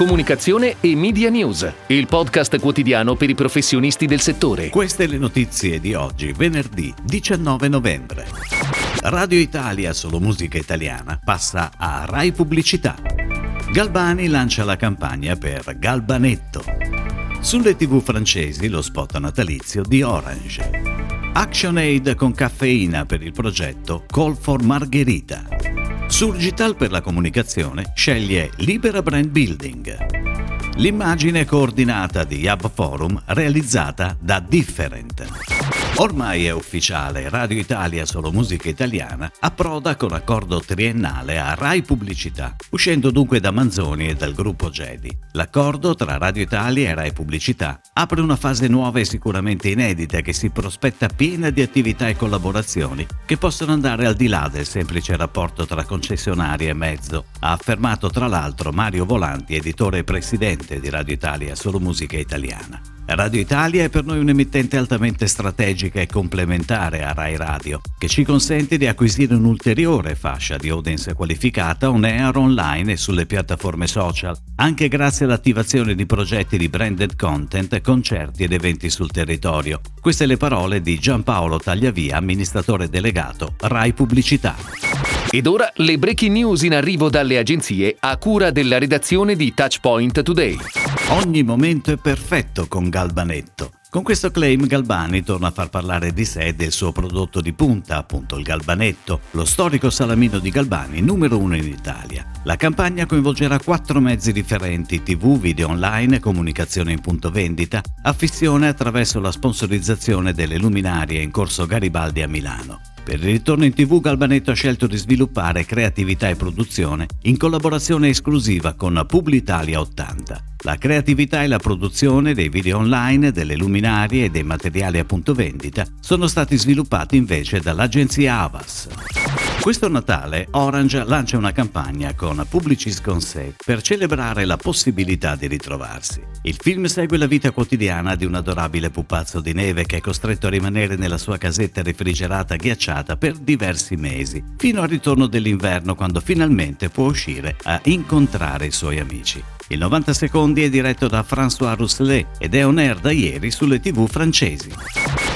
Comunicazione e Media News, il podcast quotidiano per i professionisti del settore. Queste le notizie di oggi, venerdì 19 novembre. Radio Italia Solo Musica Italiana passa a Rai Pubblicità. Galbani lancia la campagna per Galbanetto. Sulle tv francesi lo spot natalizio di Orange. ActionAid con caffeina per il progetto Call for Margherita. Surgital per la comunicazione sceglie Libera Brand Building. L'immagine coordinata di Hub Forum realizzata da Different. Ormai è ufficiale, Radio Italia Solo Musica Italiana approda con accordo triennale a Rai Pubblicità, uscendo dunque da Manzoni e dal gruppo Gedi. L'accordo tra Radio Italia e Rai Pubblicità apre una fase nuova e sicuramente inedita che si prospetta piena di attività e collaborazioni che possono andare al di là del semplice rapporto tra concessionari e mezzo, ha affermato tra l'altro Mario Volanti, editore e presidente di Radio Italia Solo Musica Italiana. Radio Italia è per noi un'emittente altamente strategica e complementare a Rai Radio, che ci consente di acquisire un'ulteriore fascia di audience qualificata on air online e sulle piattaforme social, anche grazie all'attivazione di progetti di branded content, concerti ed eventi sul territorio. Queste le parole di Giampaolo Tagliavia, amministratore delegato Rai Pubblicità. Ed ora le breaking news in arrivo dalle agenzie a cura della redazione di Touchpoint Today. Ogni momento è perfetto con Galbanetto. Con questo claim Galbani torna a far parlare di sé e del suo prodotto di punta, appunto il Galbanetto, lo storico salamino di Galbani, numero uno in Italia. La campagna coinvolgerà quattro mezzi differenti, tv, video online, comunicazione in punto vendita, affissione attraverso la sponsorizzazione delle luminarie in corso Garibaldi a Milano. Per il ritorno in tv Galbanetto ha scelto di sviluppare creatività e produzione in collaborazione esclusiva con Publitalia 80. La creatività e la produzione dei video online, delle luminarie e dei materiali a punto vendita sono stati sviluppati invece dall'agenzia Avas. Questo Natale Orange lancia una campagna con Publicis Conseil per celebrare la possibilità di ritrovarsi. Il film segue la vita quotidiana di un adorabile pupazzo di neve che è costretto a rimanere nella sua casetta refrigerata ghiacciata per diversi mesi, fino al ritorno dell'inverno quando finalmente può uscire a incontrare i suoi amici. Il 90 secondi è diretto da François Rousselet ed è on air da ieri sulle tv francesi.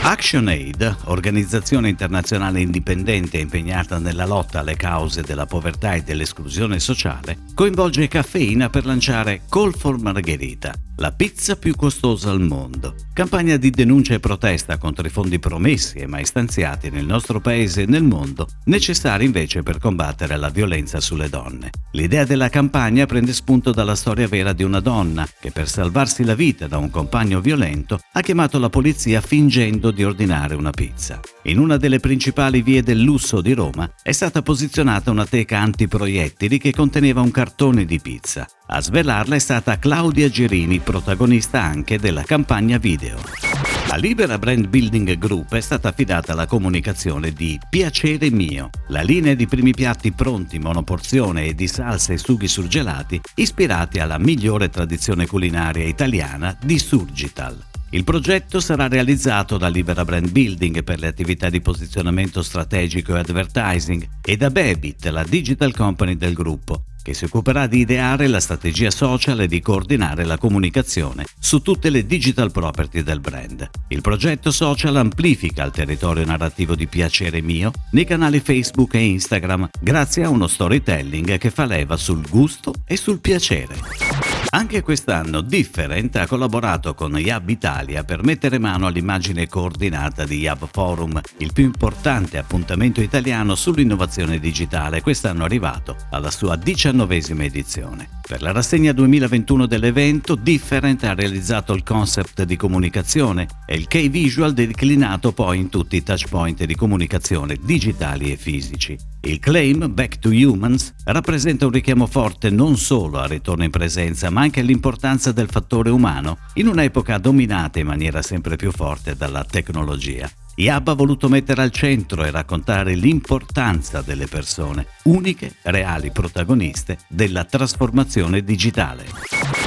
ActionAid, organizzazione internazionale indipendente impegnata nella lotta alle cause della povertà e dell'esclusione sociale, coinvolge caffeina per lanciare Call for Margherita, la pizza più costosa al mondo. Campagna di denuncia e protesta contro i fondi promessi e mai stanziati nel nostro paese e nel mondo, necessari invece per combattere la violenza sulle donne. L'idea della campagna prende spunto dalla storia vera di una donna che per salvarsi la vita da un compagno violento ha chiamato la polizia fingendo di ordinare una pizza. In una delle principali vie del lusso di Roma è stata posizionata una teca antiproiettili che conteneva un cartone di pizza. A svelarla è stata Claudia Gerini, protagonista anche della campagna video. A Libera Brand Building Group è stata affidata la comunicazione di Piacere Mio, la linea di primi piatti pronti, monoporzione e di salse e sughi surgelati ispirati alla migliore tradizione culinaria italiana di Surgital. Il progetto sarà realizzato da Libera Brand Building per le attività di posizionamento strategico e advertising e da Bebit, la digital company del gruppo, che si occuperà di ideare la strategia social e di coordinare la comunicazione su tutte le digital property del brand. Il progetto social amplifica il territorio narrativo di Piacere Mio nei canali Facebook e Instagram grazie a uno storytelling che fa leva sul gusto e sul piacere. Anche quest'anno Different ha collaborato con Yab Italia per mettere mano all'immagine coordinata di Yab Forum, il più importante appuntamento italiano sull'innovazione digitale, quest'anno arrivato alla sua diciannovesima edizione. Per la rassegna 2021 dell'evento, Different ha realizzato il concept di comunicazione e il key visual declinato poi in tutti i touchpoint di comunicazione digitali e fisici. Il claim Back to Humans rappresenta un richiamo forte non solo al ritorno in presenza, ma anche all'importanza del fattore umano in un'epoca dominata in maniera sempre più forte dalla tecnologia. IAB ha voluto mettere al centro e raccontare l'importanza delle persone, uniche, reali protagoniste della trasformazione digitale.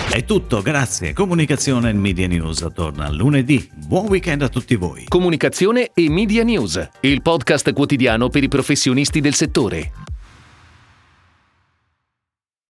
È tutto, grazie. Comunicazione e Media News torna lunedì. Buon weekend a tutti voi. Comunicazione e Media News, il podcast quotidiano per i professionisti del settore.